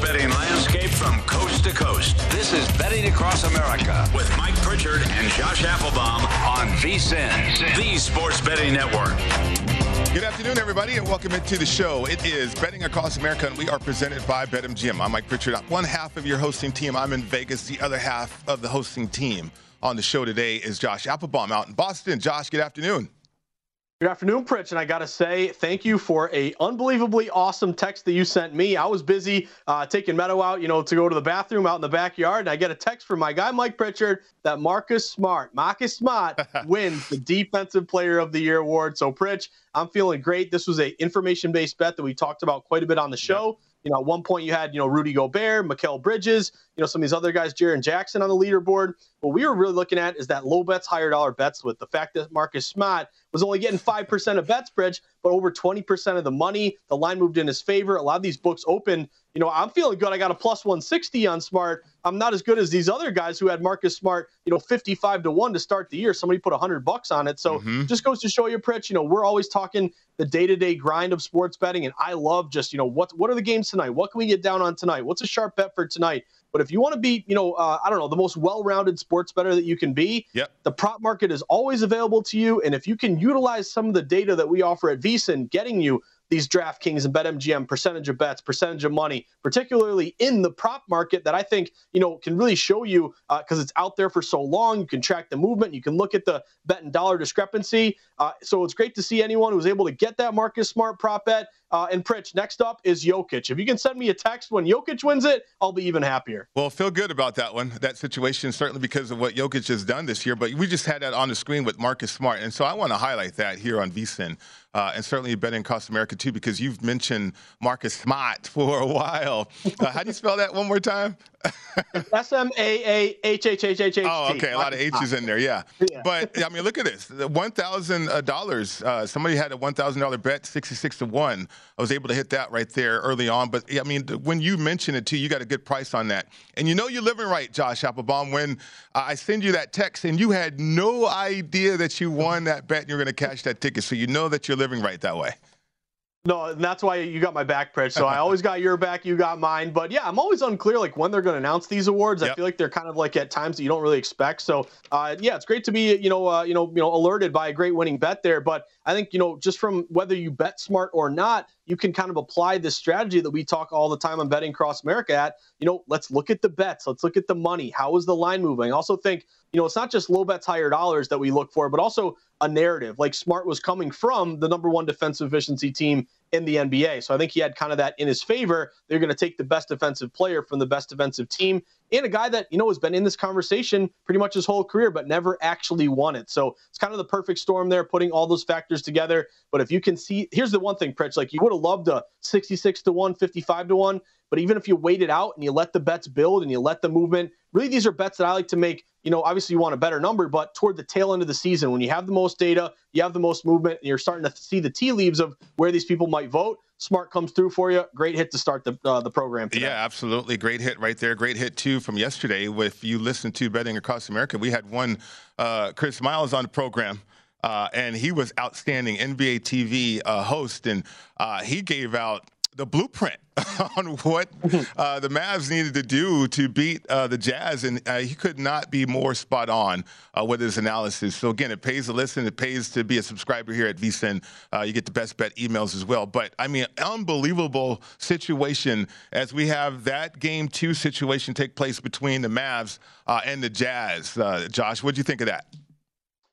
Betting landscape from coast to coast. This is Betting Across America with Mike Pritchard and Josh Applebaum on VSIN, the Sports Betting Network. Good afternoon, everybody, and welcome into the show. It is Betting Across America, and we are presented by BetMGM. I'm Mike Pritchard. One half of your hosting team, I'm in Vegas. The other half of the hosting team on the show today is Josh Applebaum out in Boston. Josh, good afternoon. Good afternoon, Pritch, and I got to say thank you for a unbelievably awesome text that you sent me. I was busy uh, taking Meadow out, you know, to go to the bathroom out in the backyard, and I get a text from my guy Mike Pritchard that Marcus Smart, Marcus Smart, wins the Defensive Player of the Year award. So, Pritch, I'm feeling great. This was a information-based bet that we talked about quite a bit on the show. You know, at one point you had, you know, Rudy Gobert, Mikal Bridges, you know, some of these other guys, Jaren Jackson on the leaderboard. What we were really looking at is that low bets, higher dollar bets with the fact that Marcus Smart was only getting 5% of bets, Pritch, but over 20% of the money. The line moved in his favor. A lot of these books open. You know, I'm feeling good. I got a plus 160 on Smart. I'm not as good as these other guys who had Marcus Smart, you know, 55 to 1 to start the year. Somebody put 100 bucks on it. So Mhm. just goes to show you, Pritch, you know, we're always talking the day-to-day grind of sports betting. And I love just, you know, what what are the games tonight? What can we get down on tonight? What's a sharp bet for tonight? But if you want to be, you know, uh, I don't know, the most well-rounded sports better that you can be, Yep. the prop market is always available to you. And if you can utilize some of the data that we offer at VSIN, getting you these DraftKings and BetMGM percentage of bets, percentage of money, particularly in the prop market that I think, you know, can really show you because it's out there for so long. You can track the movement. You can look at the bet and dollar discrepancy. Uh, so it's great to see anyone who's able to get that Marcus Smart prop bet. Uh, and Pritch, next up is Jokic. If you can send me a text when Jokic wins it, I'll be even happier. Well, feel good about that one, that situation, certainly because of what Jokic has done this year. But we just had that on the screen with Marcus Smart. And so I want to highlight that here on VSIN. Uh, and certainly betting across America too, because you've mentioned Marcus Smart for a while. Uh, how do you spell that one more time? S M A A H H H H H. Oh, okay, a lot of H's in there, yeah. Yeah. But I mean, look at this: one thousand dollars. Uh, somebody had a one thousand dollar bet, sixty-six to one. I was able to hit that right there early on. But I mean, when you mention it too, you got a good price on that, and you know you're living right, Josh Applebaum. When I send you that text, and you had no idea that you won that bet, and you're going to cash that ticket, so you know that you're living right that way. No, and that's why you got my back, Pritch. So I always got your back, you got mine. But yeah, I'm always unclear like when they're going to announce these awards. I feel like they're kind of like at times that you don't really expect. So uh, yeah, it's great to be you know uh, you know you know alerted by a great winning bet there. But I think you know just from whether you bet smart or not, you can kind of apply this strategy that we talk all the time on betting across America at, you know, let's look at the bets, let's look at the money. How is the line moving? I also think, you know, it's not just low bets, higher dollars that we look for, but also a narrative. Like Smart was coming from the number one defensive efficiency team in the NBA. So I think he had kind of that in his favor. They're going to take the best defensive player from the best defensive team and a guy that, you know, has been in this conversation pretty much his whole career, but never actually won it. So it's kind of the perfect storm there, putting all those factors together. But if you can see, here's the one thing, Pritch, like you would have loved a 66 to 1, 55 to 1. But even if you wait it out and you let the bets build and you let the movement, really these are bets that I like to make. You know, obviously you want a better number, but toward the tail end of the season, when you have the most data, you have the most movement, and you're starting to see the tea leaves of where these people might vote. Smart comes through for you. Great hit to start the uh, the program. Today. Yeah, absolutely. Great hit right there. Great hit too from yesterday. If you listen to Betting Across America, we had one uh, Chris Miles on the program. Uh, and he was outstanding NBA TV uh, host, and uh, he gave out the blueprint on what uh, the Mavs needed to do to beat uh, the Jazz, and uh, he could not be more spot on uh, with his analysis. So again, it pays to listen. It pays to be a subscriber here at VSIN. Uh, you get the best bet emails as well. But I mean, unbelievable situation as we have that game two situation take place between the Mavs uh, and the Jazz. Josh, what do you think of that?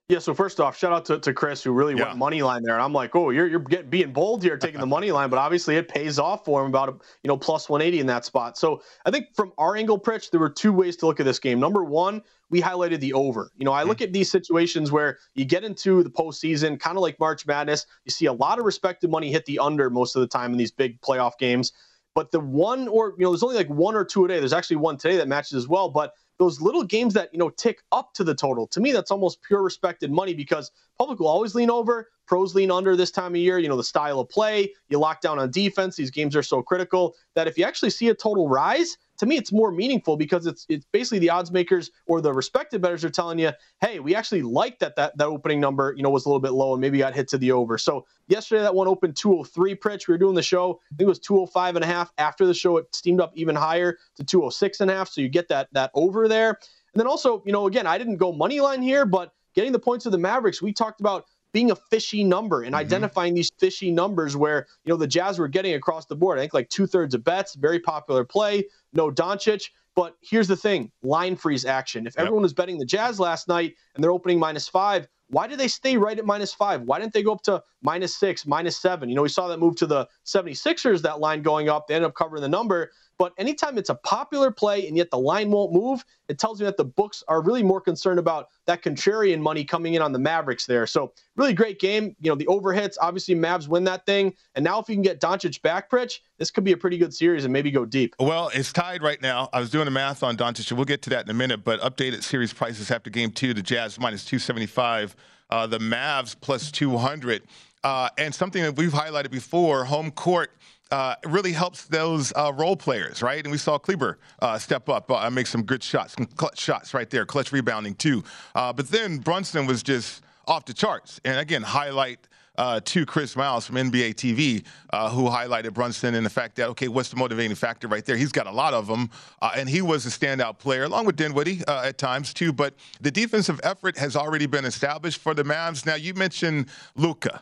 Yeah, so first off, shout out to, to Chris who really yeah. went money line there, and I'm like, oh, you're you're getting, being bold here, taking the money line, but obviously it pays off for him about a, you know plus 180 in that spot. So I think from our angle, Pritch, there were two ways to look at this game. Number one, we highlighted the over. You know, I look mm-hmm. at these situations where you get into the postseason, kind of like March Madness. You see a lot of respected money hit the under most of the time in these big playoff games. But the one, or you know, there's only like one or two a day. There's actually one today that matches as well. But those little games that you know tick up to the total. To me that's almost pure respected money because public will always lean over pros lean under this time of year you know the style of play you lock down on defense these games are so critical that if you actually see a total rise to me, it's more meaningful because it's it's basically the odds makers or the respected bettors are telling you, hey, we actually like that that that opening number, you know, was a little bit low and maybe got hit to the over. So yesterday that one opened 203 Pritch. We were doing the show. I think it was 205 and a half. After the show, it steamed up even higher to 206 and a half. So you get that that over there. And then also, you know, again, I didn't go money line here, but getting the points of the Mavericks, we talked about being a fishy number and mm-hmm. identifying these fishy numbers where you know the Jazz were getting across the board. I think like two thirds of bets, very popular play. No Doncic. But here's the thing line freeze action. If yep. everyone was betting the Jazz last night and they're opening minus five, why did they stay right at minus five? Why didn't they go up to minus six, minus seven? You know, we saw that move to the 76ers, that line going up. They ended up covering the number. But anytime it's a popular play and yet the line won't move, it tells me that the books are really more concerned about that contrarian money coming in on the Mavericks there. So really great game. You know, the overhits, obviously Mavs win that thing. And now if you can get Doncic back, Pritch, this could be a pretty good series and maybe go deep. Well, it's tied right now. I was doing the math on Doncic, we'll get to that in a minute, but updated series prices after game two, the Jazz minus 275, uh, the Mavs plus 200. Uh, and something that we've highlighted before, home court – uh, really helps those uh, role players, right? And we saw Kleber uh, step up, uh, make some good shots, some clutch shots right there, clutch rebounding too. Uh, but then Brunson was just off the charts. And again, highlight uh, to Chris Miles from NBA TV, uh, who highlighted Brunson and the fact that, okay, what's the motivating factor right there? He's got a lot of them, uh, and he was a standout player, along with Dinwiddie uh, at times too. But the defensive effort has already been established for the Mavs. Now, you mentioned Luka.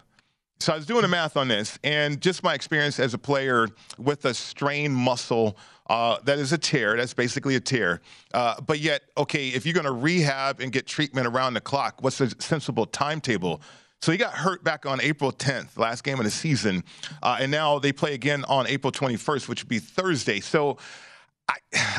So I was doing the math on this, and just my experience as a player with a strained muscle uh, that is a tear. That's basically a tear. Uh, but yet, okay, if you're going to rehab and get treatment around the clock, what's the sensible timetable? So he got hurt back on April 10th, last game of the season, uh, and now they play again on April 21st, which would be Thursday. So, I,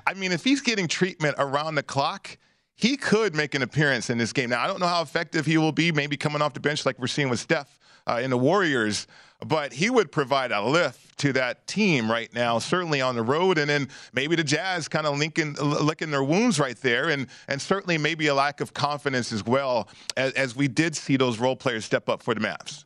I mean, if he's getting treatment around the clock, he could make an appearance in this game. Now, I don't know how effective he will be, maybe coming off the bench like we're seeing with Steph uh, in the Warriors, but he would provide a lift to that team right now, certainly on the road, and then maybe the Jazz kind of linking, licking their wounds right there, and and certainly maybe a lack of confidence as well, as, as we did see those role players step up for the Mavs.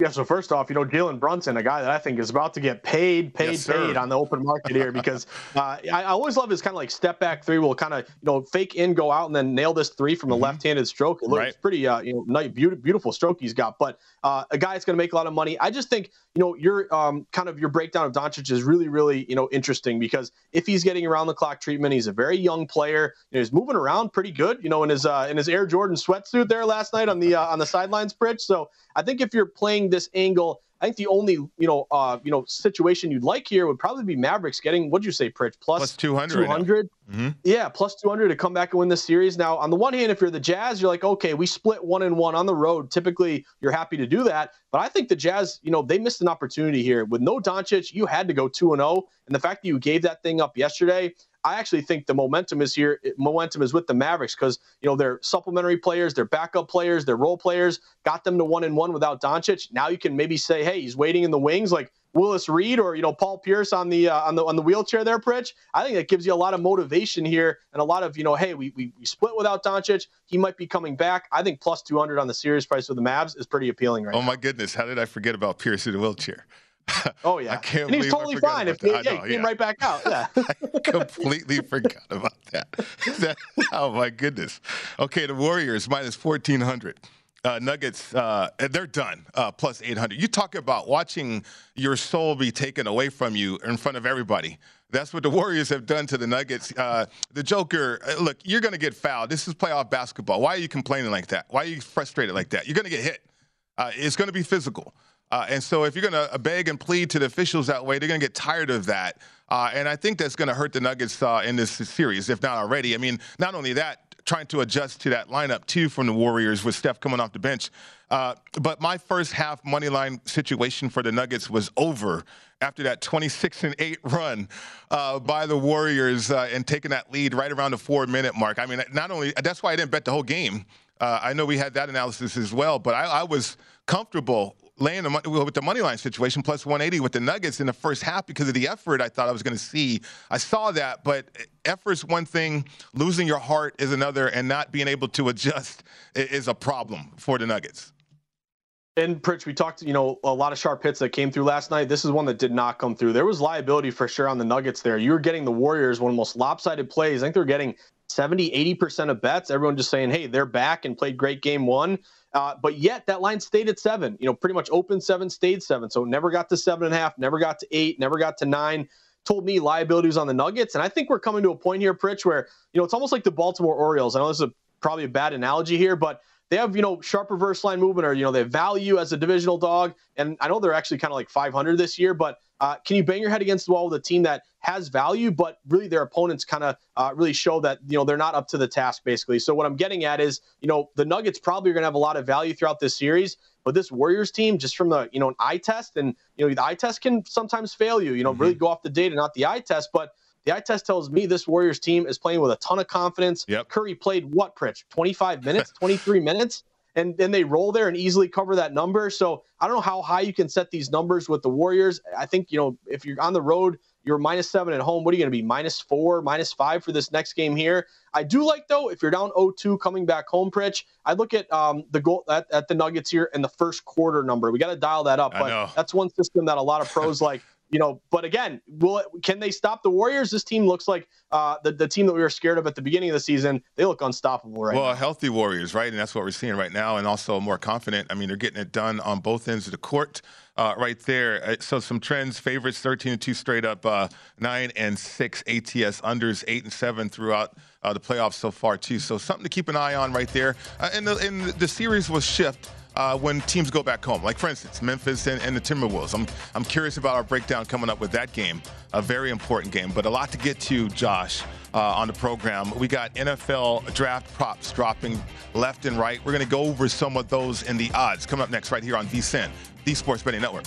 Yeah, so first off, you know, Jalen Brunson, a guy that I think is about to get paid, paid, yes, paid on the open market here because uh, I, always love his kind of like step back three will kind of, you know, fake in, go out, and then nail this three from the mm-hmm. left handed stroke. It looks right. pretty, uh, you know, nice, beautiful stroke he's got. But uh, a guy that's going to make a lot of money. I just think, you know, your um, kind of your breakdown of Doncic is really, really, you know, interesting because if he's getting around the clock treatment, he's a very young player. You know, he's moving around pretty good, you know, in his uh, in his Air Jordan sweatsuit there last night on the uh, on the sidelines, Pritch. So I think if you're playing this angle. I think the only you know uh, you know situation you'd like here would probably be Mavericks getting what'd you say, Pritch plus, plus 200. 200. Mm-hmm. Yeah, plus 200 to come back and win this series. Now, on the one hand, if you're the Jazz, you're like, okay, we split one and one on the road. Typically, you're happy to do that. But I think the Jazz, you know, they missed an opportunity here with no Doncic. You had to go two and zero, oh, and the fact that you gave that thing up yesterday. I actually think the momentum is here. Momentum is with the Mavericks because you know they're supplementary players, they're backup players, they're role players. Got them to one and one without Doncic. Now you can maybe say, hey, he's waiting in the wings like Willis Reed or you know Paul Pierce on the uh, on the on the wheelchair there, Pritch. I think that gives you a lot of motivation here and a lot of you know, hey, we we, we split without Doncic. He might be coming back. I think plus 200 on the series price with the Mavs is pretty appealing right oh, now. my goodness, how did I forget about Pierce in the wheelchair? Oh yeah, I can't and he's totally fine. If he, yeah, know, he came yeah. right back out. Yeah, I completely forgot about that. that. Oh my goodness. Okay, the Warriors minus fourteen hundred. Uh, Nuggets, uh, they're done. Uh, plus 800. You talk about watching your soul be taken away from you in front of everybody. That's what the Warriors have done to the Nuggets. Uh, the Joker, uh, look, you're going to get fouled. This is playoff basketball. Why are you complaining like that? Why are you frustrated like that? You're going to get hit. Uh, it's going to be physical. Uh, and so if you're going to beg and plead to the officials that way, they're going to get tired of that. Uh, and I think that's going to hurt the Nuggets uh, in this series, if not already. I mean, not only that, trying to adjust to that lineup too from the Warriors with Steph coming off the bench. Uh, but my first half money line situation for the Nuggets was over after that 26 and 8 run uh, by the Warriors uh, and taking that lead right around the four minute mark. I mean, not only that's why I didn't bet the whole game. Uh, I know we had that analysis as well, but I, I was comfortable laying the money with the money line situation plus 180 with the Nuggets in the first half because of the effort I thought I was going to see. I saw that, but effort's one thing, losing your heart is another, and not being able to adjust is a problem for the Nuggets. And Pritch, we talked, you know, a lot of sharp hits that came through last night. This is one that did not come through. There was liability for sure on the Nuggets there. You were getting the Warriors one of the most lopsided plays. I think they're getting 70, 80% of bets. Everyone just saying, hey, they're back and played great game one. Uh, but yet that line stayed at seven. You know, pretty much open seven, stayed seven. So never got to seven and a half, never got to eight, never got to nine. Told me liabilities on the Nuggets, and I think we're coming to a point here, Pritch, where you know it's almost like the Baltimore Orioles. I know this is a, probably a bad analogy here, but they have you know sharp reverse line movement, or you know they value as a divisional dog, and I know they're actually kind of like 500 this year, but uh, can you bang your head against the wall with a team that has value, but really their opponents kind of uh, really show that you know they're not up to the task, basically. So what I'm getting at is, you know, the Nuggets probably are going to have a lot of value throughout this series, but this Warriors team, just from the you know an eye test, and you know the eye test can sometimes fail you. You know, mm-hmm. really go off the data, not the eye test, but. The eye test tells me this Warriors team is playing with a ton of confidence. Yep. Curry played what, Pritch? 25 minutes, 23 minutes? And then they roll there and easily cover that number. So I don't know how high you can set these numbers with the Warriors. I think, you know, if you're on the road, you're minus seven at home. What are you going to be? Minus four, minus five for this next game here. I do like, though, if you're down 0-2 coming back home, Pritch, I look at um, the goal at, at, the Nuggets here and the first quarter number. We got to dial that up. But that's one system that a lot of pros like you know, but again, will it, can they stop the Warriors? This team looks like uh, the the team that we were scared of at the beginning of the season. They look unstoppable right well, now. Well, healthy Warriors, right, and that's what we're seeing right now, and also more confident. I mean, they're getting it done on both ends of the court. Uh, right there. Uh, so some trends: favorites, thirteen and two straight up, uh, nine and six ATS unders, eight and seven throughout uh, the playoffs so far too. So something to keep an eye on right there. Uh, and the and the series will shift uh, when teams go back home. Like, for instance, Memphis and, and, the Timberwolves. I'm, I'm curious about our breakdown coming up with that game, a very important game, but a lot to get to, Josh, uh, on the program. We got NFL draft props dropping left and right. We're going to go over some of those and the odds coming up next, right here on VSIN, the Sports Betting Network.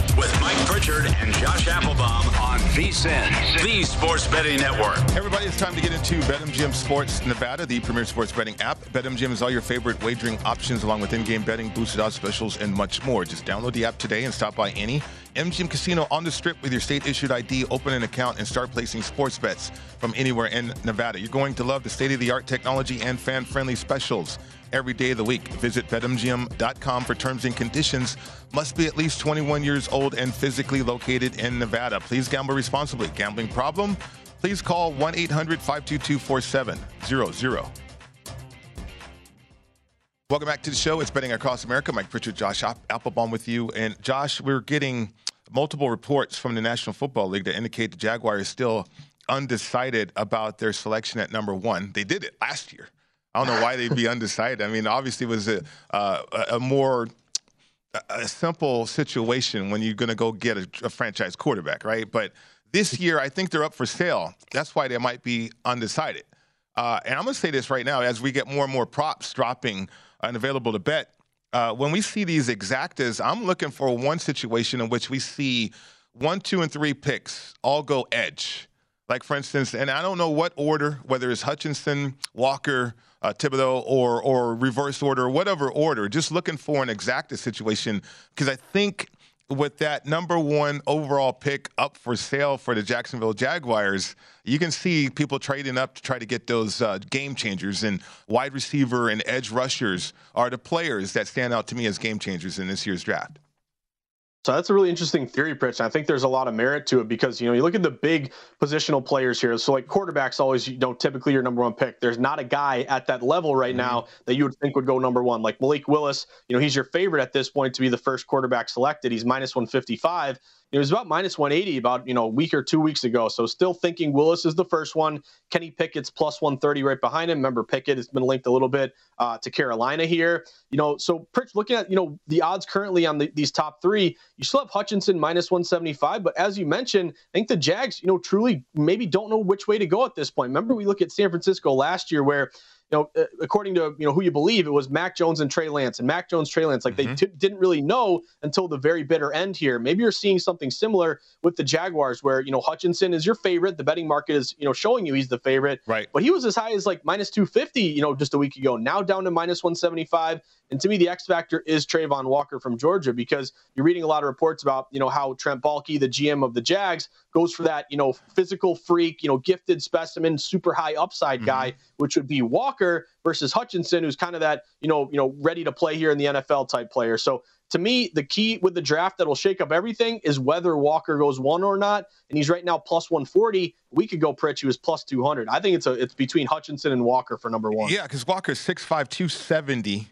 with Mike Pritchard and Josh Applebaum on VSIN, the Sports Betting Network. Everybody, it's time to get into BetMGM Sports Nevada, the premier sports betting app. BetMGM is all your favorite wagering options, along with in-game betting, boosted odds specials, and much more. Just download the app today and stop by any MGM casino on the strip with your state-issued ID, open an account, and start placing sports bets from anywhere in Nevada. You're going to love the state-of-the-art technology and fan-friendly specials every day of the week. Visit betmgm.com for terms and conditions. Must be at least 21 years old and physically located in Nevada. Please gamble responsibly. Gambling problem? Please call 1 800 522 4700. Welcome back to the show. It's Betting Across America. Mike Pritchard, Josh App- Applebaum with you. And Josh, we're getting multiple reports from the National Football League that indicate the Jaguars still undecided about their selection at number one. They did it last year. I don't know why they'd be undecided. I mean, obviously, it was a, uh, a more a simple situation when you're going to go get a, a franchise quarterback, right? But this year, I think they're up for sale. That's why they might be undecided. Uh, and I'm going to say this right now as we get more and more props dropping and available to bet. Uh, when we see these exactas, I'm looking for one situation in which we see one, two, and three picks all go edge. Like, for instance, and I don't know what order, whether it's Hutchinson, Walker, uh, Thibodeaux, or or reverse order, whatever order. Just looking for an exacta situation because I think with that number one overall pick up for sale for the Jacksonville Jaguars, you can see people trading up to try to get those uh, game changers. And wide receiver and edge rushers are the players that stand out to me as game changers in this year's draft. So that's a really interesting theory, Pritch. And I think there's a lot of merit to it because, you know, you look at the big positional players here. So, like, quarterbacks always, you know, typically your number one pick. There's not a guy at that level right mm-hmm. now that you would think would go number one. Like Malik Willis, you know, he's your favorite at this point to be the first quarterback selected. He's minus 155. It was about minus 180 about, you know, a week or two weeks ago. So, still thinking Willis is the first one. Kenny Pickett's plus 130 right behind him. Remember, Pickett has been linked a little bit uh, to Carolina here. You know, so looking at, you know, the odds currently on the, these top three, you still have Hutchinson minus 175. But as you mentioned, I think the Jags, you know, truly maybe don't know which way to go at this point. Remember, we look at San Francisco last year where you know, uh, according to you know who you believe, it was Mac Jones and Trey Lance, and Mac Jones, Trey Lance. Like mm-hmm. they t- didn't really know until the very bitter end here. Maybe you're seeing something similar with the Jaguars, where you know Hutchinson is your favorite. The betting market is you know showing you he's the favorite, right? But he was as high as like minus 250, you know, just a week ago. Now down to minus 175. And to me, the X factor is Travon Walker from Georgia because you're reading a lot of reports about, you know, how Trent Baalke, the GM of the Jags, goes for that, you know, physical freak, you know, gifted specimen, super high upside mm-hmm. guy, which would be Walker versus Hutchinson, who's kind of that, you know, you know, ready to play here in the NFL type player. So to me, the key with the draft that will shake up everything is whether Walker goes one or not. And he's right now plus 140. We could go Pritch, he was plus 200. I think it's a it's between Hutchinson and Walker for number one. Yeah, because Walker's 6'5, 270.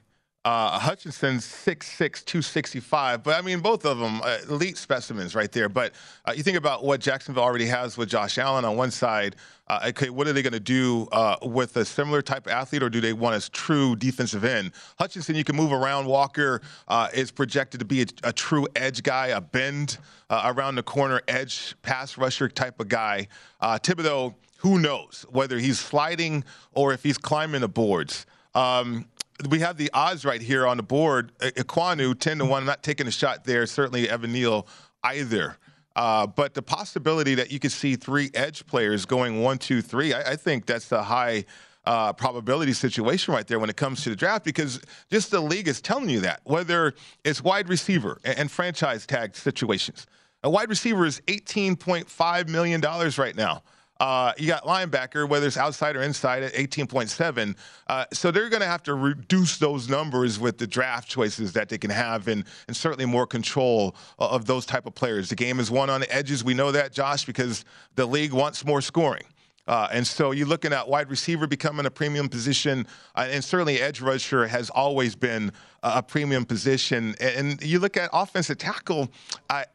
Uh, Hutchinson's 6'6", 265. But I mean, both of them uh, elite specimens right there. But uh, you think about what Jacksonville already has with Josh Allen on one side. Uh, okay, what are they going to do uh, with a similar type of athlete, or do they want a true defensive end? Hutchinson, you can move around. Walker uh, is projected to be a, a, true edge guy, a bend around the corner edge pass rusher type of guy. Thibodeaux, who knows whether he's sliding or if he's climbing the boards. Um, we have the odds right here on the board. Ekwonu, 10 to 1. I'm not taking a shot there. Certainly Evan Neal either. Uh, but the possibility that you could see three edge players going one, two, three, I, I think that's a high uh, probability situation right there when it comes to the draft because just the league is telling you that, whether it's wide receiver and, and franchise tag situations. A wide receiver is $18.5 million right now. Uh, you got linebacker, whether it's outside or inside, at 18.7. Uh, so they're going to have to reduce those numbers with the draft choices that they can have, and, and certainly more control of those type of players. The game is won on the edges. We know that, Josh, because the league wants more scoring. Uh, and so you're looking at wide receiver becoming a premium position, uh, and certainly edge rusher has always been a premium position. And you look at offensive tackle,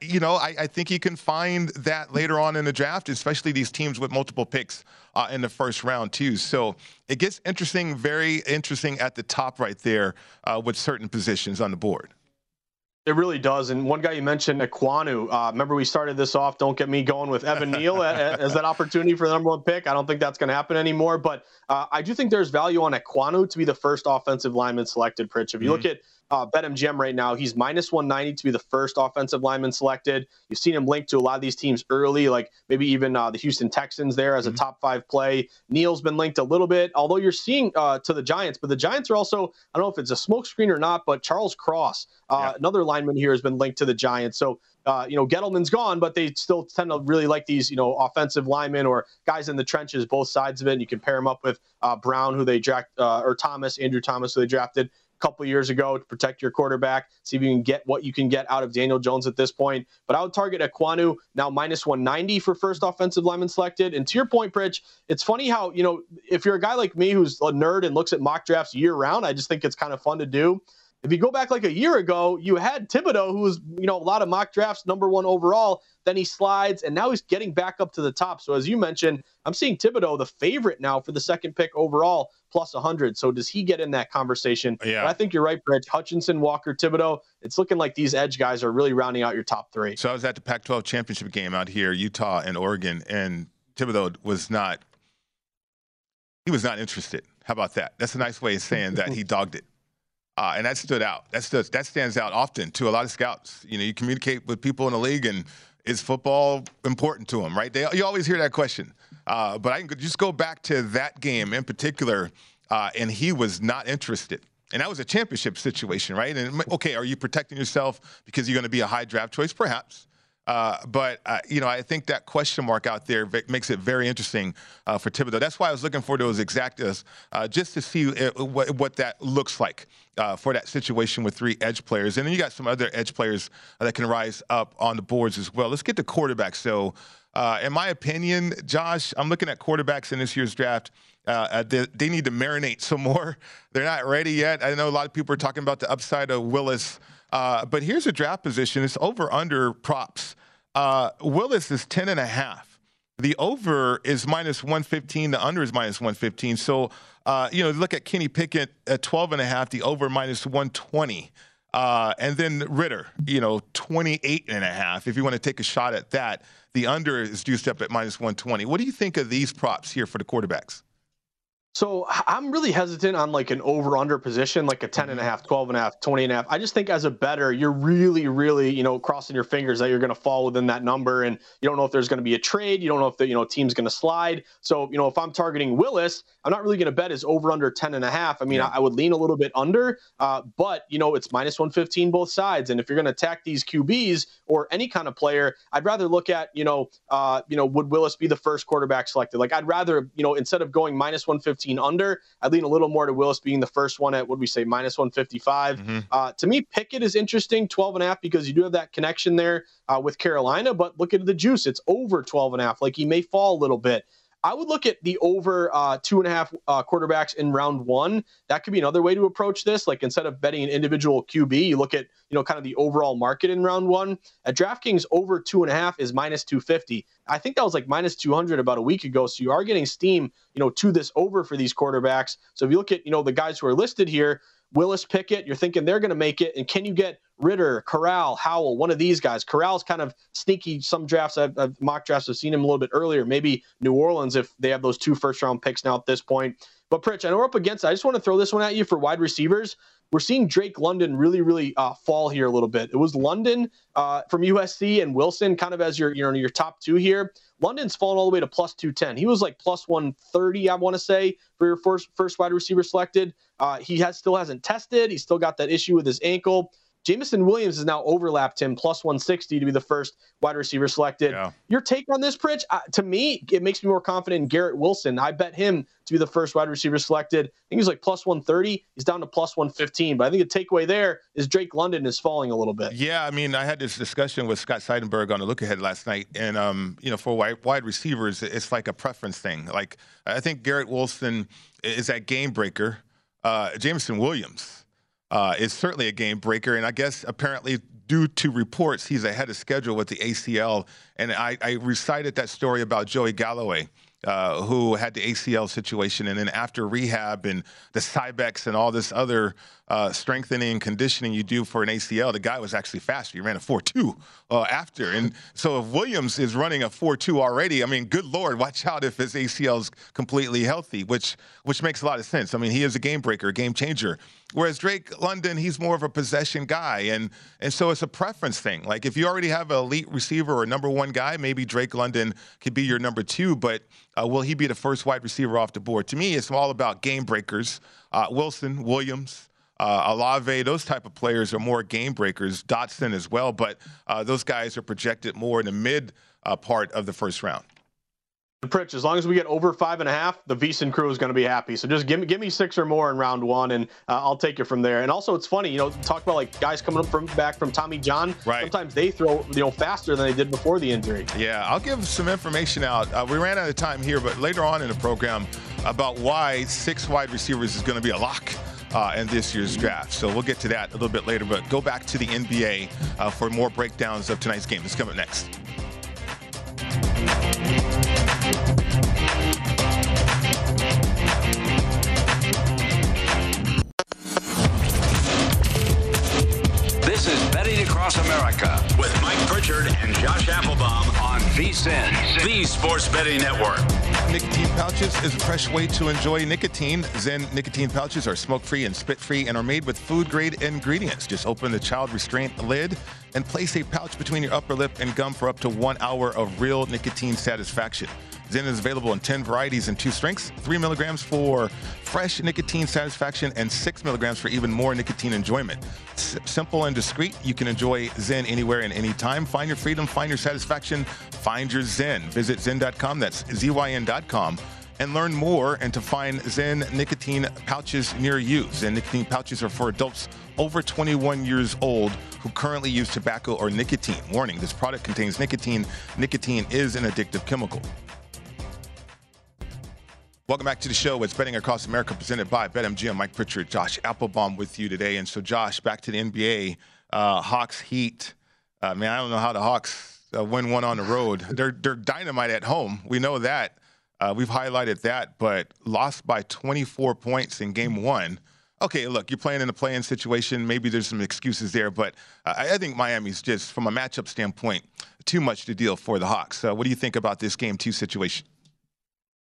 you know, I, I, think you can find that later on in the draft, especially these teams with multiple picks uh, in the first round, too. So it gets interesting, very interesting at the top right there uh, with certain positions on the board. It really does. And one guy you mentioned, Ekwonu. Uh, remember, we started this off. Don't get me going with Evan Neal as that opportunity for the number one pick. I don't think that's going to happen anymore. But uh, I do think there's value on Ekwonu to be the first offensive lineman selected. Pritch, if you mm-hmm. look at uh, BetMGM right now. He's minus 190 to be the first offensive lineman selected. You've seen him linked to a lot of these teams early, like maybe even uh, the Houston Texans there as a mm-hmm. top five play. Neal's been linked a little bit, although you're seeing uh, to the Giants, but the Giants are also, I don't know if it's a smokescreen or not, but Charles Cross, uh, yeah. another lineman here, has been linked to the Giants. So, uh, you know, Gettleman's gone, but they still tend to really like these, you know, offensive linemen or guys in the trenches, both sides of it. And you can pair them up with uh, Brown, who they draft, uh, or Thomas, Andrew Thomas, who they drafted couple years ago to protect your quarterback. See if you can get what you can get out of Daniel Jones at this point. But I would target Ekwonu now minus 190 for first offensive lineman selected. And to your point, Pritch, it's funny how, you know, if you're a guy like me who's a nerd and looks at mock drafts year round, I just think it's kind of fun to do. If you go back like a year ago, you had Thibodeaux, who was, you know, a lot of mock drafts, number one overall. Then he slides, and now he's getting back up to the top. So as you mentioned, I'm seeing Thibodeaux the favorite now for the second pick overall, plus 100. So does he get in that conversation? Yeah. But I think you're right, Brett. Hutchinson, Walker, Thibodeaux. It's looking like these edge guys are really rounding out your top three. So I was at the Pac-12 championship game out here, Utah and Oregon, and Thibodeaux was not. He was not interested. How about that? That's a nice way of saying that he dogged it. Uh, and that stood out. That stood, that stands out often to a lot of scouts. You know, you communicate with people in the league, and is football important to them? Right? They, you always hear that question. Uh, but I can just go back to that game in particular, uh, and he was not interested. And that was a championship situation, right? And okay, are you protecting yourself because you're going to be a high draft choice? Perhaps. Uh, but uh, you know, I think that question mark out there makes it very interesting uh, for Thibodeaux. That's why I was looking for those exactas uh, just to see it, uh, what, what, that looks like uh, for that situation with three edge players, and then you got some other edge players that can rise up on the boards as well. Let's get to quarterbacks. So, in my opinion, Josh, I'm looking at quarterbacks in this year's draft. They, they, need to marinate some more. They're not ready yet. I know a lot of people are talking about the upside of Willis. Uh, but here's a draft position. It's over under props. Uh, Willis is 10 and a half. The over is minus 115. The under is minus 115. So, uh, you know, look at Kenny Pickett at 12 and a half. The over minus 120. Uh, and then Ridder, you know, 28 and a half. If you want to take a shot at that, the under is juiced up at minus 120. What do you think of these props here for the quarterbacks? So I'm really hesitant on like an over under position, like a 10 and a half, 12 and a half, 20 and a half. I just think as a better, you're really, really, you know, crossing your fingers that you're going to fall within that number. And you don't know if there's going to be a trade. You don't know if the, you know, team's going to slide. So, you know, if I'm targeting Willis, I'm not really going to bet his over under 10 and a half. I mean, yeah. I, I, would lean a little bit under, uh, but, you know, it's minus 115 both sides. And if you're going to attack these QBs or any kind of player, I'd rather look at, you know, uh, you know, would Willis be the first quarterback selected? Like, I'd rather, you know, instead of going minus 115 under, I'd lean a little more to Willis being the first one at what we say minus 155. Mm-hmm. Uh, to me, Pickett is interesting, 12 and a half, because you do have that connection there uh, with Carolina. But look at the juice; it's over 12 and a half. Like he may fall a little bit. I would look at the over uh, two and a half uh, quarterbacks in round one. That could be another way to approach this. Like instead of betting an individual QB, you look at you know kind of the overall market in round one. At DraftKings, over two and a half is minus two fifty. I think that was like minus two hundred about a week ago. So you are getting steam, you know, to this over for these quarterbacks. So if you look at you know the guys who are listed here, Willis Pickett, you're thinking they're going to make it. And can you get Ridder, Corral, Howell, one of these guys? Corral's kind of sneaky. Some drafts, I've, I've, mock drafts, have seen him a little bit earlier. Maybe New Orleans if they have those two first round picks now at this point. But Pritch, I know we're up against. I just want to throw this one at you for wide receivers. We're seeing Drake London really, really uh, fall here a little bit. It was London uh, from USC and Wilson kind of as your, you know, your top two here. London's fallen all the way to plus 210. He was like plus 130, I want to say, for your first first wide receiver selected. Uh, he has still hasn't tested. He's still got that issue with his ankle. Jameson Williams has now overlapped him plus 160 to be the first wide receiver selected. Yeah. Your take on this, Pritch? Uh, to me, it makes me more confident in Garrett Wilson. I bet him to be the first wide receiver selected. I think he's like plus 130. He's down to plus 115. But I think the takeaway there is Drake London is falling a little bit. Yeah, I mean, I had this discussion with Scott Seidenberg on the look ahead last night. And, um, you know, for wide, wide receivers, it's like a preference thing. Like, I think Garrett Wilson is that game breaker. Uh, Jameson Williams uh, is certainly a game breaker. And I guess apparently, due to reports, he's ahead of schedule with the ACL. And I, I recited that story about Joey Galloway. Uh, who had the ACL situation, and then after rehab and the Cybex and all this other uh, strengthening and conditioning you do for an ACL, the guy was actually faster. He ran a 4.2 uh, after. And so if Williams is running a 4-2 already, I mean, good Lord, watch out if his ACL is completely healthy, which which makes a lot of sense. I mean, he is a game breaker, a game changer. Whereas Drake London, he's more of a possession guy. And, and so it's a preference thing. Like if you already have an elite receiver or number one guy, maybe Drake London could be your number two, but uh, will he be the first wide receiver off the board? To me, it's all about game breakers. Uh, Wilson, Williams, uh, Olave, those type of players are more game breakers. Dotson as well, but uh, those guys are projected more in the mid uh, part of the first round. Pritch, as long as we get over five and a half, the VSiN crew is going to be happy. So just give me give me six or more in round one, and uh, I'll take it from there. And also, it's funny, you know, talk about like guys coming up from back from Tommy John. Right. Sometimes they throw you know faster than they did before the injury. Yeah, I'll give some information out. Uh, we ran out of time here, but later on in the program about why six wide receivers is going to be a lock uh, in this year's draft. So we'll get to that a little bit later, but go back to the NBA uh, for more breakdowns of tonight's game. It's coming up next. This is Betting Across America with Mike Pritchard and Josh Applebaum on VSiN, the Sports Betting Network. Nicotine pouches is a fresh way to enjoy nicotine. ZYN nicotine pouches are smoke-free and spit-free and are made with food-grade ingredients. Just open the child restraint lid and place a pouch between your upper lip and gum for up to one hour of real nicotine satisfaction. ZYN is available in 10 varieties and two strengths 3 milligrams for fresh nicotine satisfaction and 6 milligrams for even more nicotine enjoyment. S- simple and discreet, you can enjoy ZYN anywhere and anytime. Find your freedom, find your satisfaction, find your ZYN. Visit ZYN.com, that's ZYN.com and learn more and to find ZYN nicotine pouches near you. ZYN nicotine pouches are for adults over 21 years old who currently use tobacco or nicotine. Warning this product contains nicotine. Nicotine is an addictive chemical. Welcome back to the show. It's Betting Across America presented by BetMGM. Mike Pritchard, Josh Applebaum with you today. And so, Josh, back to the NBA. Uh, Hawks Heat. Uh, man, I don't know how the Hawks uh, win one on the road. They're, they're dynamite at home. We know that. Uh, we've highlighted that, but lost by 24 points in game one. Okay, look, you're playing in a play-in situation. Maybe there's some excuses there, but uh, I think Miami's just, from a matchup standpoint, too much to deal for the Hawks. Uh, what do you think about this game two situation?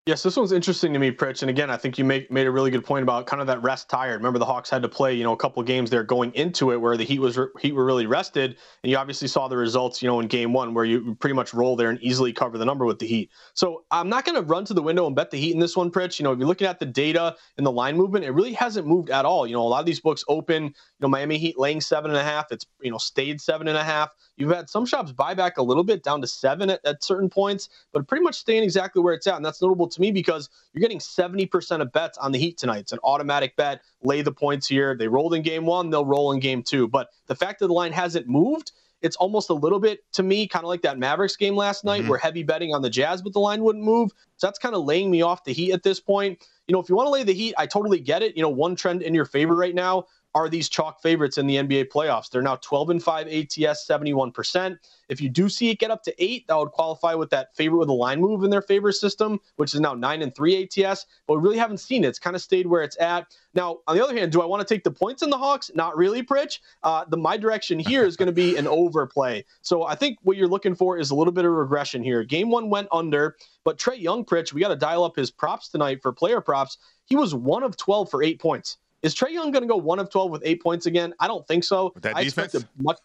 Yes, this one's interesting to me, Pritch. And again, I think you make, made a really good point about kind of that rest tired. Remember, the Hawks had to play, you know, a couple games there going into it where the Heat was Heat were really rested, and you obviously saw the results, you know, in Game One where you pretty much roll there and easily cover the number with the Heat. So I'm not going to run to the window and bet the Heat in this one, Pritch. You know, if you're looking at the data and the line movement, it really hasn't moved at all. You know, a lot of these books open, you know, Miami Heat laying seven and a half. It's you know stayed seven and a half. You've had some shops buy back a little bit down to seven at, at certain points, but pretty much staying exactly where it's at. And that's notable to me because you're getting 70% of bets on the Heat tonight. It's an automatic bet. Lay the points here. They rolled in game one, they'll roll in game two. But the fact that the line hasn't moved, it's almost a little bit to me, kind of like that Mavericks game last night, mm-hmm. where heavy betting on the Jazz, but the line wouldn't move. So that's kind of laying me off the Heat at this point. You know, if you want to lay the Heat, I totally get it. You know, one trend in your favor right now are these chalk favorites in the NBA playoffs. They're now 12 and 5 ATS, 71%. If you do see it get up to eight, that would qualify with that favorite with a line move in their favor system, which is now 9 and 3 ATS. But we really haven't seen it. It's kind of stayed where it's at. Now, on the other hand, do I want to take the points in the Hawks? Not really, Pritch. Uh, the my direction here is going to be an overplay. So I think what you're looking for is a little bit of regression here. Game one went under, but Trae Young, Pritch, we got to dial up his props tonight for player props. He was one of 12 for eight points. Is Trae Young going to go one of 12 with eight points again? I don't think so. With that I defense? expect a much.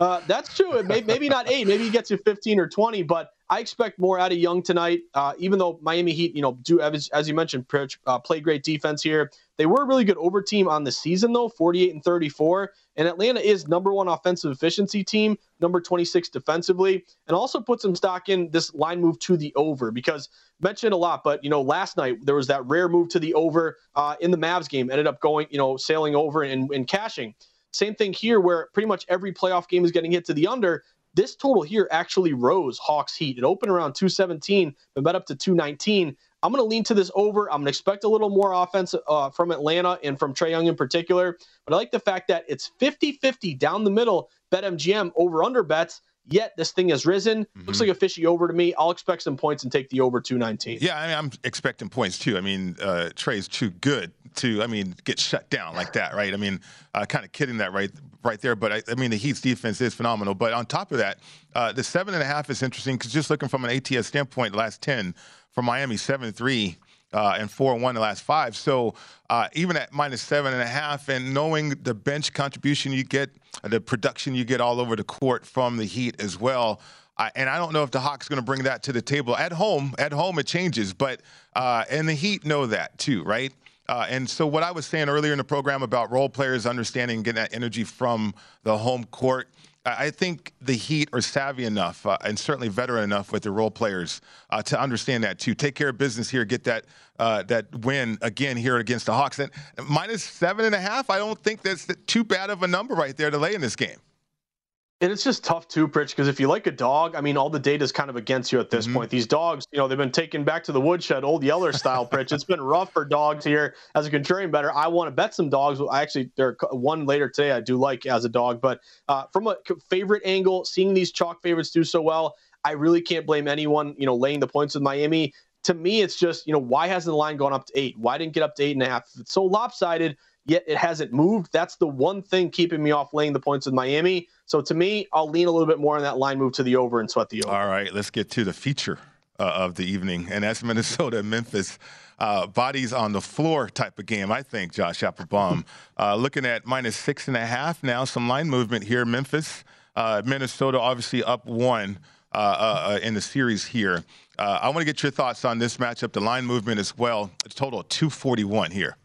Uh, that's true. May, maybe not eight. Maybe he gets you 15 or 20, but I expect more out of Young tonight. Uh, even though Miami Heat, you know, do as, as you mentioned, uh, play great defense here. They were a really good over team on the season though, 48 and 34. And Atlanta is number one offensive efficiency team, number 26 defensively, and also put some stock in this line move to the over because mentioned a lot, but you know, last night there was that rare move to the over uh, in the Mavs game, ended up going, you know, sailing over and, and cashing. Same thing here, where pretty much every playoff game is getting hit to the under. This total here actually rose Hawks Heat. It opened around 217, but bet up to 219. I'm going to lean to this over. I'm going to expect a little more offense uh, from Atlanta and from Trae Young in particular. But I like the fact that it's 50 50 down the middle, BetMGM over under bets. Yet this thing has risen. Mm-hmm. Looks like a fishy over to me. I'll expect some points and take the over 219. Yeah, I mean, I'm expecting points too. I mean, uh, Trae's too good to, I mean, get shut down like that, right? I mean, uh, kind of kidding that right right there. But I, I, mean, the Heat's defense is phenomenal. But on top of that, uh, the seven and a half is interesting because just looking from an ATS standpoint, the last 10 for Miami, 7 3. Uh, and four and one the last five. So uh, even at minus seven and a half, and knowing the bench contribution you get, the production you get all over the court from the Heat as well. Uh, and I don't know if the Hawks going to bring that to the table at home. At home, it changes, but uh, and the Heat know that too, right? Uh, and so, what I was saying earlier in the program about role players understanding getting that energy from the home court, I think the Heat are savvy enough uh, and certainly veteran enough with their role players uh, to understand that too. Take care of business here, get that uh, that win again here against the Hawks. And minus seven and a half, I don't think that's too bad of a number right there to lay in this game. And it's just tough too, Pritch, because if you like a dog, I mean, all the data is kind of against you at this mm-hmm. point. These dogs, you know, they've been taken back to the woodshed, old Yeller style, Pritch. It's been rough for dogs here as a contrarian better. I want to bet some dogs. I actually, there one later today I do like as a dog, but uh, from a favorite angle, seeing these chalk favorites do so well, I really can't blame anyone, you know, laying the points with Miami. To me, it's just, you know, why hasn't the line gone up to eight? Why didn't it get up to eight and a half? It's so lopsided, yet it hasn't moved. That's the one thing keeping me off laying the points with Miami. So to me, I'll lean a little bit more on that line move to the over and sweat the over. All right, let's get to the feature uh, of the evening, and that's Minnesota Memphis. Uh, bodies on the floor type of game, I think, Josh Applebaum. uh, looking at minus six and a half now, some line movement here. Memphis, uh, Minnesota obviously up one uh, uh, in the series here. I want to get your thoughts on this matchup, the line movement as well. It's total 241 here.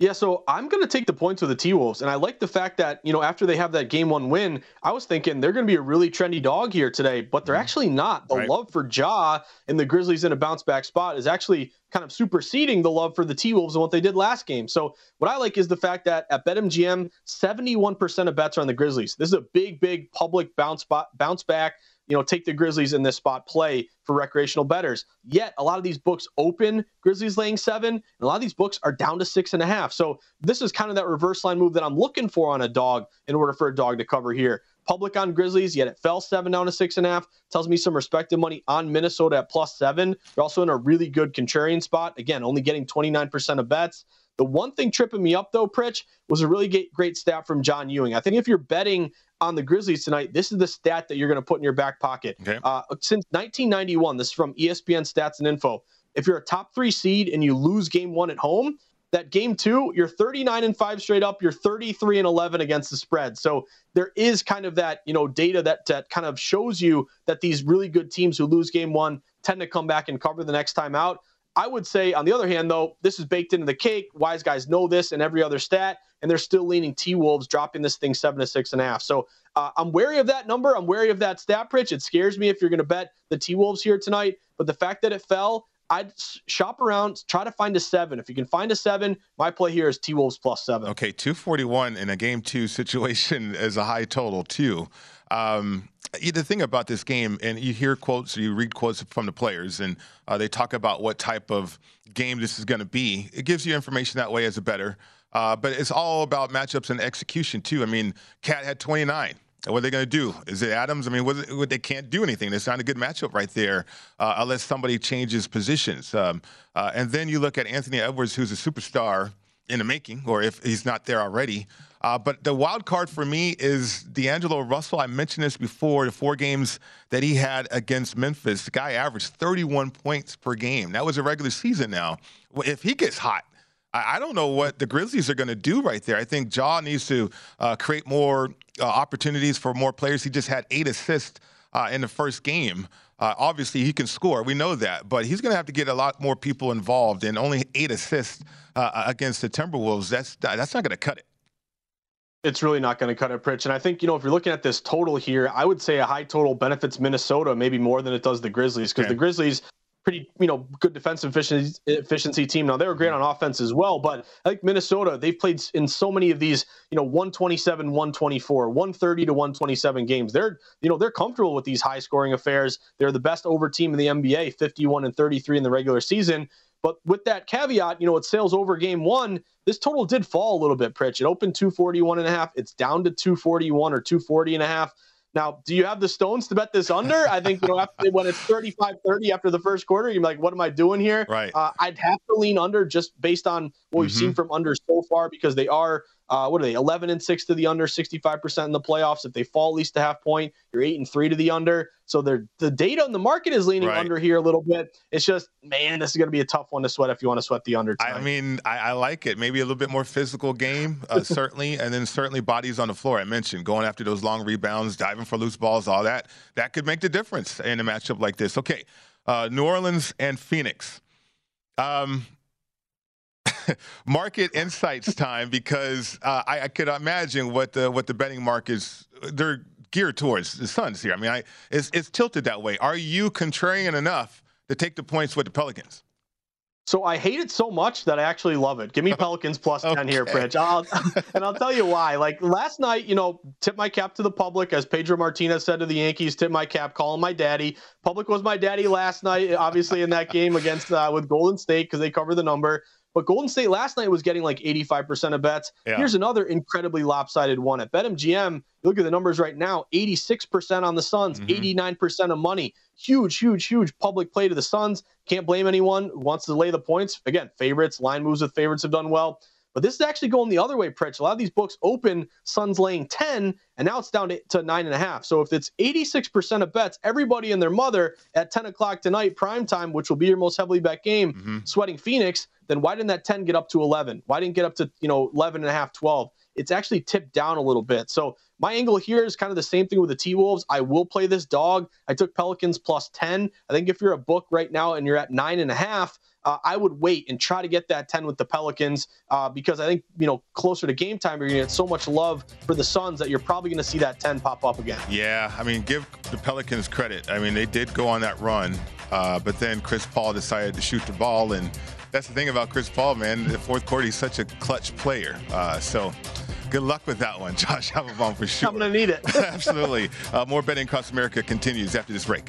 Yeah, so I'm going to take the points with the T Wolves. And I like the fact that, you know, after they have that game one win, I was thinking they're going to be a really trendy dog here today, but they're mm-hmm. actually not. The right. love for Ja and the Grizzlies in a bounce back spot is actually kind of superseding the love for the T Wolves and what they did last game. So, what I like is the fact that at BetMGM, 71% of bets are on the Grizzlies. This is a big, big public bounce, bounce back you know, take the Grizzlies in this spot play for recreational betters. Yet a lot of these books open Grizzlies laying seven, and a lot of these books are down to six and a half. So this is kind of that reverse line move that I'm looking for on a dog in order for a dog to cover here. Public on Grizzlies, yet it fell seven down to six and a half. Tells me some respected money on Minnesota at plus seven. They're also in a really good contrarian spot. Again, only getting 29% of bets. The one thing tripping me up though, Pritch, was a really great stat from John Ewing. I think if you're betting on the Grizzlies tonight, this is the stat that you're going to put in your back pocket. Okay. Uh, since 1991, this is from ESPN Stats and Info. if you're a top three seed and you lose game one at home, that game two, you're 39 and five straight up, you're 33 and 11 against the spread. So there is kind of that, you know, data that, that kind of shows you that these really good teams who lose game one tend to come back and cover the next time out. I would say, on the other hand, though, this is baked into the cake. Wise guys know this and every other stat, and they're still leaning T Wolves, dropping this thing seven to six and a half. So uh, I'm wary of that number. I'm wary of that stat, Pritch. It scares me if you're going to bet the T Wolves here tonight. But the fact that it fell, I'd shop around, try to find a seven. If you can find a seven, my play here is T Wolves plus seven. Okay, 241 in a game two situation is a high total, too. Um, the thing about this game, and you hear quotes, you read quotes from the players, and uh, they talk about what type of game this is going to be. It gives you information that way as a better. Uh, but it's all about matchups and execution, too. I mean, KAT had 29. What are they going to do? Is it Adams? I mean, what, what, they can't do anything. It's not a good matchup right there uh, unless somebody changes positions. Um, uh, and then you look at Anthony Edwards, who's a superstar in the making, or if he's not there already. Uh, but the wild card for me is D'Angelo Russell. I mentioned this before. The four games that he had against Memphis, the guy averaged 31 points per game. That was a regular season now. If he gets hot, I don't know what the Grizzlies are going to do right there. I think Ja needs to uh, create more uh, opportunities for more players. He just had eight assists uh, in the first game. Uh, obviously, he can score. We know that, but he's going to have to get a lot more people involved. And only eight assists uh, against the Timberwolves. That's that's not going to cut it. It's really not going to cut it, Pritch. And I think, you know, if you're looking at this total here, I would say a high total benefits Minnesota maybe more than it does the Grizzlies because okay. the Grizzlies pretty, you know, good defensive efficiency, efficiency team. Now they were great on offense as well, but I think Minnesota, they've played in so many of these, you know, 127, 124, 130 to 127 games. They're, you know, they're comfortable with these high scoring affairs. They're the best over team in the NBA, 51 and 33 in the regular season. But with that caveat, you know, it sails over game one. This total did fall a little bit, Pritch. It opened 241 and a half. It's down to 241 or 240 and a half. Now, do you have the stones to bet this under? I think you know after, when it's 35-30 after the first quarter, you're like, what am I doing here? Right. Uh, I'd have to lean under just based on what we've mm-hmm. seen from under so far because they are uh, what are they? 11 and six to the under, 65% in the playoffs. If they fall at least a half point, you're eight and three to the under. So they're, the data on the market is leaning right. under here a little bit. It's just, man, this is going to be a tough one to sweat if you want to sweat the under. Tonight. I mean, I, I, like it. Maybe a little bit more physical game, uh, certainly, and then certainly bodies on the floor. I mentioned going after those long rebounds, diving for loose balls, all that. That could make the difference in a matchup like this. Okay, uh, New Orleans and Phoenix. Um, market insights time because uh, I, I, could imagine what the what the betting markets they're geared towards the Suns here. I mean, I, it's, it's tilted that way. Are you contrarian enough to take the points with the Pelicans? So I hate it so much that I actually love it. Give me Pelicans plus okay. 10 here, Pritch. I'll, and I'll tell you why. Like last night, you know, tip my cap to the public, as Pedro Martinez said to the Yankees, tip my cap, call him my daddy. Public was my daddy last night, obviously in that game against uh, with Golden State because they covered the number. But Golden State last night was getting like 85% of bets. Yeah. Here's another incredibly lopsided one at BetMGM. Look at the numbers right now 86% on the Suns, mm-hmm. 89% of money. Huge, huge, huge public play to the Suns. Can't blame anyone who wants to lay the points. Again, favorites, line moves with favorites have done well. But this is actually going the other way, Pritch. A lot of these books open Suns laying 10, and now it's down to, to 9.5. So if it's 86% of bets, everybody and their mother at 10 o'clock tonight, prime time, which will be your most heavily bet game, mm-hmm. sweating Phoenix, then why didn't that 10 get up to 11? Why didn't get up to, you know, 11 and a half, 12? It's actually tipped down a little bit. So my angle here is kind of the same thing with the T Wolves. I will play this dog. I took Pelicans plus 10. I think if you're a book right now and you're at nine and a half, uh, I would wait and try to get that 10 with the Pelicans uh, because I think, you know, closer to game time, you're going to get so much love for the Suns that you're probably going to see that 10 pop up again. Yeah. I mean, give the Pelicans credit. I mean, they did go on that run, uh, but then Chris Paul decided to shoot the ball. And that's the thing about Chris Paul, man. The fourth quarter, he's such a clutch player. Uh, so, Good luck with that one, Josh Applebaum, for sure. I'm going to need it. Absolutely. Uh, more betting across America continues after this break.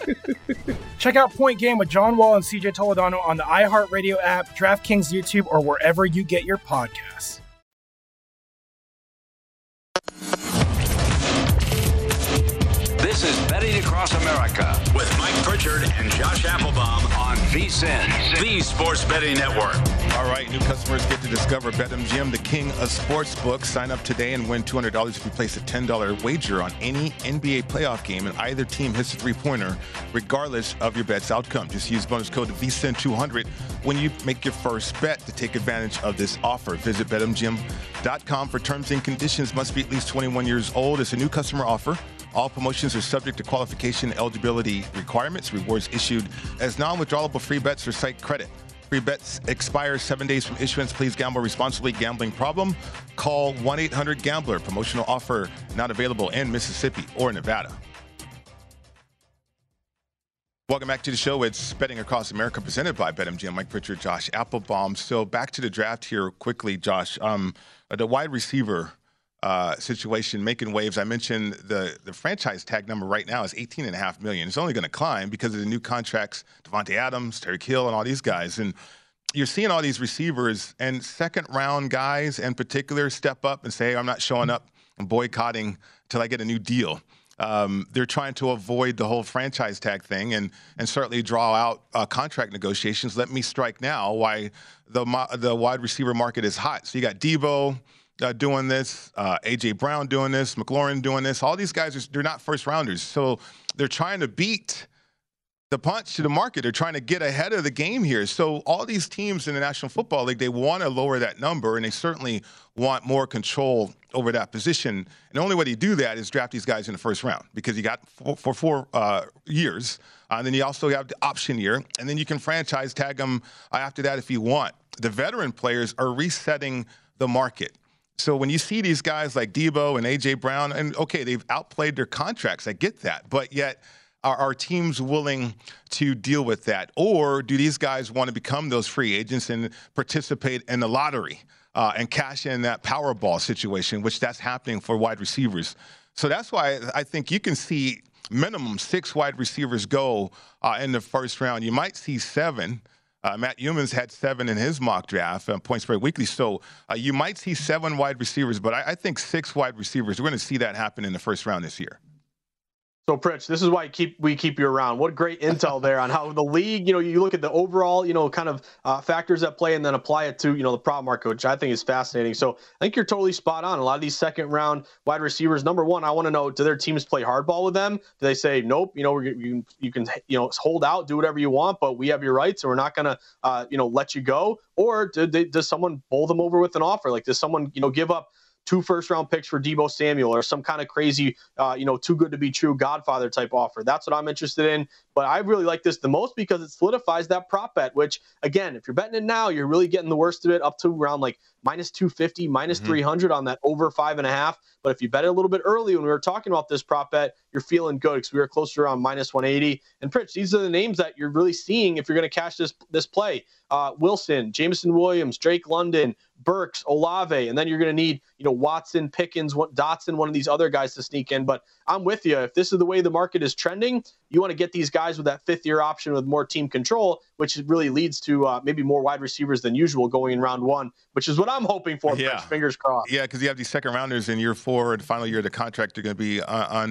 Check out Point Game with John Wall and CJ Toledano on the iHeartRadio app, DraftKings YouTube, or wherever you get your podcasts. This is Betting Across America with Mike Pritchard and Josh Applebaum VSIN, the Sports Betting Network. All right, new customers get to discover BetMGM, the king of sports books. Sign up today and win $200 if you place a $10 wager on any NBA playoff game and either team hits a three-pointer, regardless of your bet's outcome. Just use bonus code VSIN200 when you make your first bet to take advantage of this offer. Visit BetMGM.com for terms and conditions. Must be at least 21 years old. It's a new customer offer. All promotions are subject to qualification eligibility requirements. Rewards issued as non-withdrawable free bets or site credit. Free bets expire seven days from issuance. Please gamble responsibly. Gambling problem? Call 1-800-GAMBLER. Promotional offer not available in Mississippi or Nevada. Welcome back to the show. It's Betting Across America presented by BetMGM. Mike Pritchard, Josh Applebaum. So back to the draft here quickly, Josh. Um, the wide receiver uh, situation making waves. I mentioned the the franchise tag number right now is 18 and a half million. It's only going to climb because of the new contracts, Davante Adams, Tyreek Hill, and all these guys. And you're seeing all these receivers and second round guys in particular step up and say, I'm not showing up and boycotting till I get a new deal. Um, they're trying to avoid the whole franchise tag thing and and certainly draw out uh, contract negotiations. Let me strike now. Why the the wide receiver market is hot. So you got Deebo uh, doing this, uh, AJ Brown doing this, McLaurin doing this. All these guys are they're not first rounders, so they're trying to beat the punch to the market. They're trying to get ahead of the game here. So all these teams in the National Football League, they want to lower that number, and they certainly want more control over that position. And the only way to do that is draft these guys in the first round because you got for four uh, years, uh, and then you also have the option year, and then you can franchise tag them after that if you want. The veteran players are resetting the market. So when you see these guys like Deebo and AJ Brown, and okay, they've outplayed their contracts, I get that, but yet are, are teams willing to deal with that? Or do these guys want to become those free agents and participate in the lottery uh, and cash in that Powerball situation, which that's happening for wide receivers? So that's why I think you can see minimum six wide receivers go uh, in the first round. You might see seven. Uh, Matt Youmans had seven in his mock draft, uh, Point Spread Weekly. So uh, you might see seven wide receivers, but I, I think six wide receivers. We're going to see that happen in the first round this year. So, Pritch, this is why keep, we keep you around. What great intel there on how the league, you know, you look at the overall, you know, kind of uh, factors at play and then apply it to, you know, the prop market, which I think is fascinating. So, I think you're totally spot on. A lot of these second round wide receivers, number one, I want to know do their teams play hardball with them? Do they say, nope, you know, you, you can, you know, hold out, do whatever you want, but we have your rights and we're not going to, uh, you know, let you go? Or do they, does someone bowl them over with an offer? Like, does someone, you know, give up two first round picks for Deebo Samuel or some kind of crazy, uh, you know, too good to be true Godfather type offer. That's what I'm interested in. But I really like this the most because it solidifies that prop bet, which, again, if you're betting it now, you're really getting the worst of it up to around like minus 250, minus mm-hmm. 300 on that over five and a half. But if you bet it a little bit early when we were talking about this prop bet, you're feeling good because we were closer around minus 180. And Pritch, these are the names that you're really seeing if you're going to cash this this play. Uh, Wilson, Jameson Williams, Drake London, Burks, Olave, and then you're going to need you know Watson, Pickens, Dotson, one of these other guys to sneak in. But I'm with you. If this is the way the market is trending, you want to get these guys with that fifth year option with more team control, which really leads to uh, maybe more wide receivers than usual going in round one, which is what I'm hoping for. Yeah. Fingers crossed. Yeah, because you have these second rounders in year four and final year of the contract are going to be uh,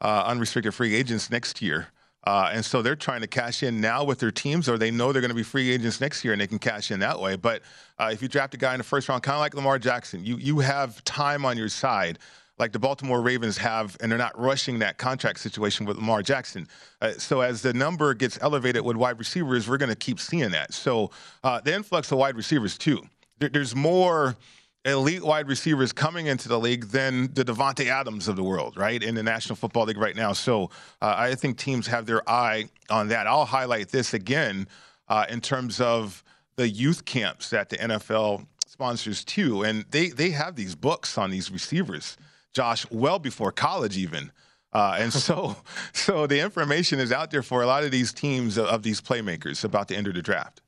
uh, unrestricted free agents next year. Uh, and so they're trying to cash in now with their teams, or they know they're going to be free agents next year, and they can cash in that way. But uh, if you draft a guy in the first round, kind of like Lamar Jackson, you you have time on your side like the Baltimore Ravens have, and they're not rushing that contract situation with Lamar Jackson. Uh, so as the number gets elevated with wide receivers, we're going to keep seeing that. So uh, the influx of wide receivers too. There, there's more elite wide receivers coming into the league than the Davante Adams of the world, right, in the National Football League right now. So uh, I think teams have their eye on that. I'll highlight this again uh, in terms of the youth camps that the NFL sponsors too, and they they have these books on these receivers Josh, well before college even. Uh, and so, so the information is out there for a lot of these teams of, of these playmakers about to enter the draft.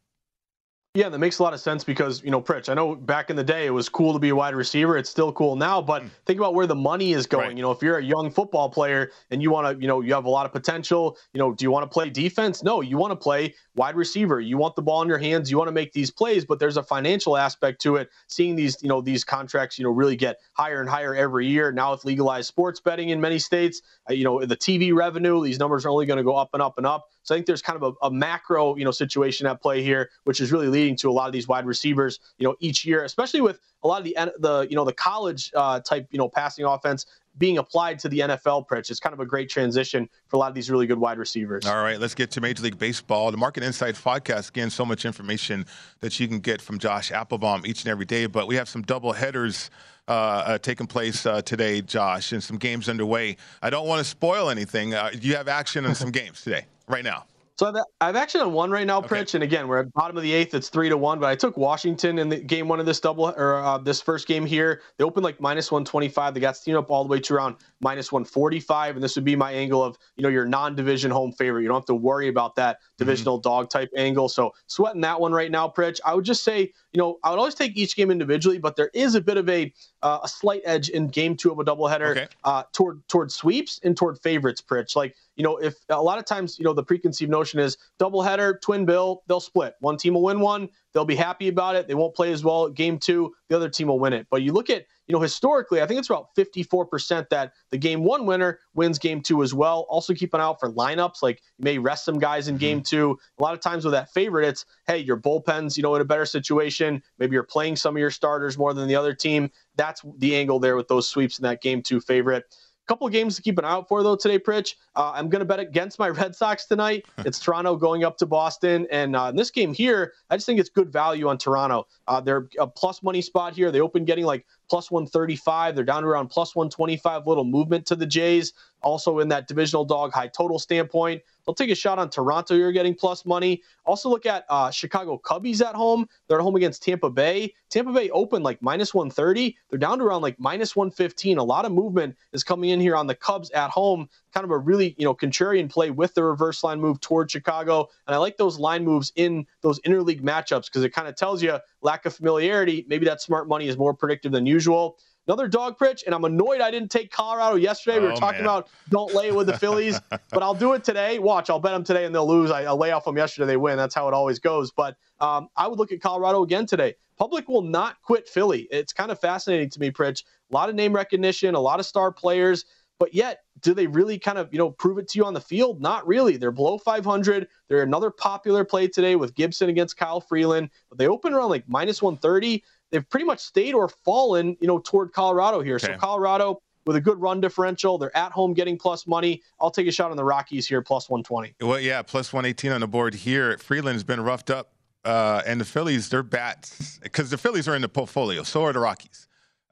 Yeah, that makes a lot of sense because, you know, Pritch, I know back in the day it was cool to be a wide receiver. It's still cool now, but mm. think about where the money is going. Right. You know, if you're a young football player and you want to, you know, you have a lot of potential, you know, do you want to play defense? No, you want to play wide receiver. You want the ball in your hands. You want to make these plays, but there's a financial aspect to it. Seeing these, you know, these contracts, you know, really get higher and higher every year. Now with legalized sports betting in many states, uh, you know, the TV revenue, these numbers are only going to go up and up and up. So I think there's kind of a, a, macro, you know, situation at play here, which is really leading to a lot of these wide receivers, you know, each year, especially with a lot of the the you know the college uh, type, you know, passing offense being applied to the NFL Pritch. It's kind of a great transition for a lot of these really good wide receivers. All right, let's get to Major League Baseball. The Market Insights podcast, again, so much information that you can get from Josh Applebaum each and every day. But we have some double headers uh, uh, taking place uh, today, Josh, and some games underway. I don't want to spoil anything. Uh, you have action on some games today, right now. So I've, I've actually on one right now, okay. Pritch, and again we're at bottom of the eighth. It's three to one, but I took Washington in the game one of this double or uh, this first game here. They opened like minus one twenty five. They got steamed up all the way to around minus one forty five, and this would be my angle of you know your non division home favorite. You don't have to worry about that mm-hmm. divisional mm-hmm. dog type angle. So sweating that one right now, Pritch. I would just say you know I would always take each game individually, but there is a bit of a uh, a slight edge in game two of a doubleheader okay. uh, toward toward sweeps and toward favorites, Pritch. Like you know, if a lot of times, you know, the preconceived notion is doubleheader, twin bill, they'll split. One team will win one, they'll be happy about it. They won't play as well game two, the other team will win it. But you look at, you know, historically, I think it's about 54% that the game one winner wins game two as well. Also keep an eye out for lineups. Like you may rest some guys in game mm-hmm. two. A lot of times with that favorite, it's hey, your bullpen's, you know, in a better situation. Maybe you're playing some of your starters more than the other team. That's the angle there with those sweeps in that game two favorite couple games to keep an eye out for though today, Pritch. Uh, I'm going to bet against my Red Sox tonight. it's Toronto going up to Boston, and uh, in this game here, I just think it's good value on Toronto. Uh, they're a plus money spot here. They open getting like plus 135. They're down to around plus 125. Little movement to the Jays. Also in that divisional dog high total standpoint. They'll take a shot on Toronto. You're getting plus money. Also look at uh, Chicago Cubbies at home. They're at home against Tampa Bay. Tampa Bay open like minus 130. They're down to around like minus 115. A lot of movement is coming in here on the Cubs at home. Kind of a really you know contrarian play with the reverse line move toward Chicago. And I like those line moves in those interleague matchups because it kind of tells you lack of familiarity. Maybe that smart money is more predictive than usual. another dog Pritch, and I'm annoyed I didn't take Colorado yesterday. We were Oh, talking man. about don't lay it with the Phillies, but I'll do it today. Watch, I'll bet them today and they'll lose. I, I'll lay off them yesterday, they win. That's how it always goes. But um, I would look at Colorado again today. Public will not quit Philly. It's kind of fascinating to me, Pritch. A lot of name recognition, a lot of star players, but yet do they really kind of you know prove it to you on the field? Not really. They're below 500. They're another popular play today with Gibson against Kyle Freeland, but they open around like minus 130. They've pretty much stayed or fallen, you know, toward Colorado here. So Colorado with a good run differential, they're at home getting plus money. I'll take a shot on the Rockies here, plus 120. Well, yeah, plus 118 on the board here. Freeland's been roughed up, uh, and the Phillies, their bats, because the Phillies are in the portfolio, so are the Rockies.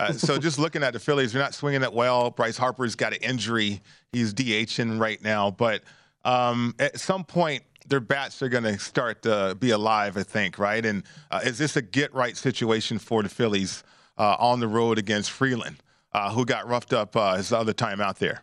Uh, so just looking at the Phillies, they're not swinging that well. Bryce Harper's got an injury; he's DHing right now. But um, at some point, their bats are going to start to be alive. I think, right? And uh, is this a get right situation for the Phillies uh, on the road against Freeland, uh, who got roughed up uh, his other time out there?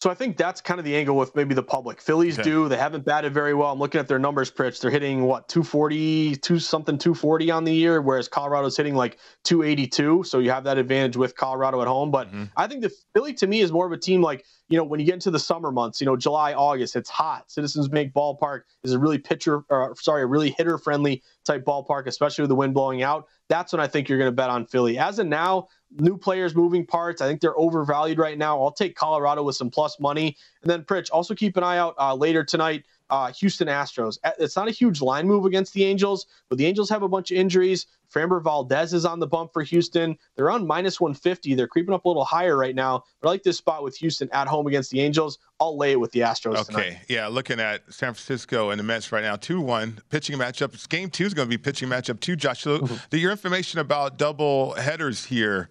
So I think that's kind of the angle with maybe the public. Phillies Okay. do. They haven't batted very well. I'm looking at their numbers, Pritch. They're hitting what 240, two something 240 on the year, whereas Colorado's hitting like 282. So you have that advantage with Colorado at home. But mm-hmm. I think the Philly to me is more of a team like you know when you get into the summer months, you know July, August, it's hot. Citizens Bank Ballpark is a really pitcher, or, sorry, a really hitter friendly type ballpark, especially with the wind blowing out. That's when I think you're going to bet on Philly. As of now, new players, moving parts. I think they're overvalued right now. I'll take Colorado with some plus money. And then, Pritch, also keep an eye out uh, later tonight. Uh, Houston Astros. Uh, It's not a huge line move against the Angels, but the Angels have a bunch of injuries. Framber Valdez is on the bump for Houston. They're on minus 150. They're creeping up a little higher right now. But I like this spot with Houston at home against the Angels. I'll lay it with the Astros tonight. Okay, yeah, looking at San Francisco and the Mets right now, 2 1. Pitching matchup. It's Game two is going to be pitching matchup two, Josh. So, Mm-hmm. your information about double headers here,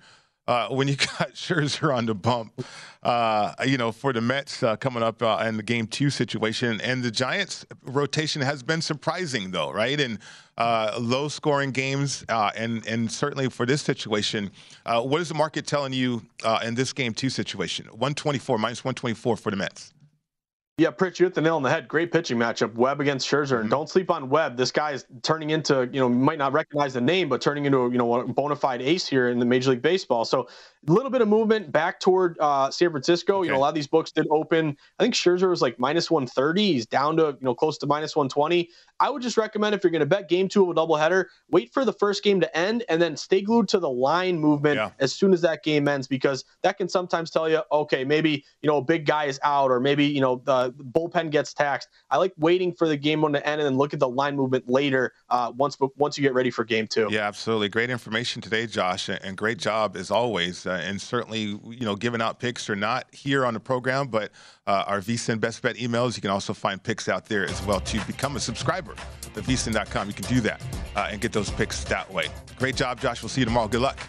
uh, when you got Scherzer on the bump, uh, you know, for the Mets uh, coming up uh, in the Game two situation. And the Giants' rotation has been surprising, though, right? And uh, low scoring games, uh, and, and certainly for this situation, uh, what is the market telling you uh, in this Game two situation? 124, minus 124 for the Mets. Yeah, Pritch, you hit the nail on the head. Great pitching matchup. Webb against Scherzer, Mm-hmm. and don't sleep on Webb. This guy is turning into, you know, might not recognize the name, but turning into, a, you know, a bona fide ace here in the Major League Baseball. So a little bit of movement back toward uh, San Francisco. You know, a lot of these books did open. I think Scherzer was like minus 130. He's down to, you know, close to minus 120. I would just recommend if you're going to bet game two of a doubleheader, wait for the first game to end and then stay glued to the line movement as soon as that game ends because that can sometimes tell you, okay, maybe, you know, a big guy is out or maybe, you know, the bullpen gets taxed. I like waiting for the game one to end and then look at the line movement later uh, once once you get ready for game two. Yeah, absolutely. Great information today, Josh, and great job as always. Uh, and certainly, you know, giving out picks are not here on the program, but uh, our VSIN Best Bet emails. You can also find picks out there as well to become a subscriber at VSIN.com. You can do that uh, and get those picks that way. Great job, Josh. We'll see you tomorrow. Good luck.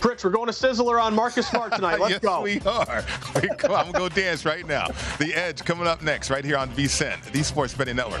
Pritch, we're going to Sizzler on Marcus Smart tonight. Let's yes, go. we are. I'm going to go dance right now. The Edge coming up next, right here on VSIN, the Sports Betting Network.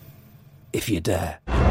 if you dare.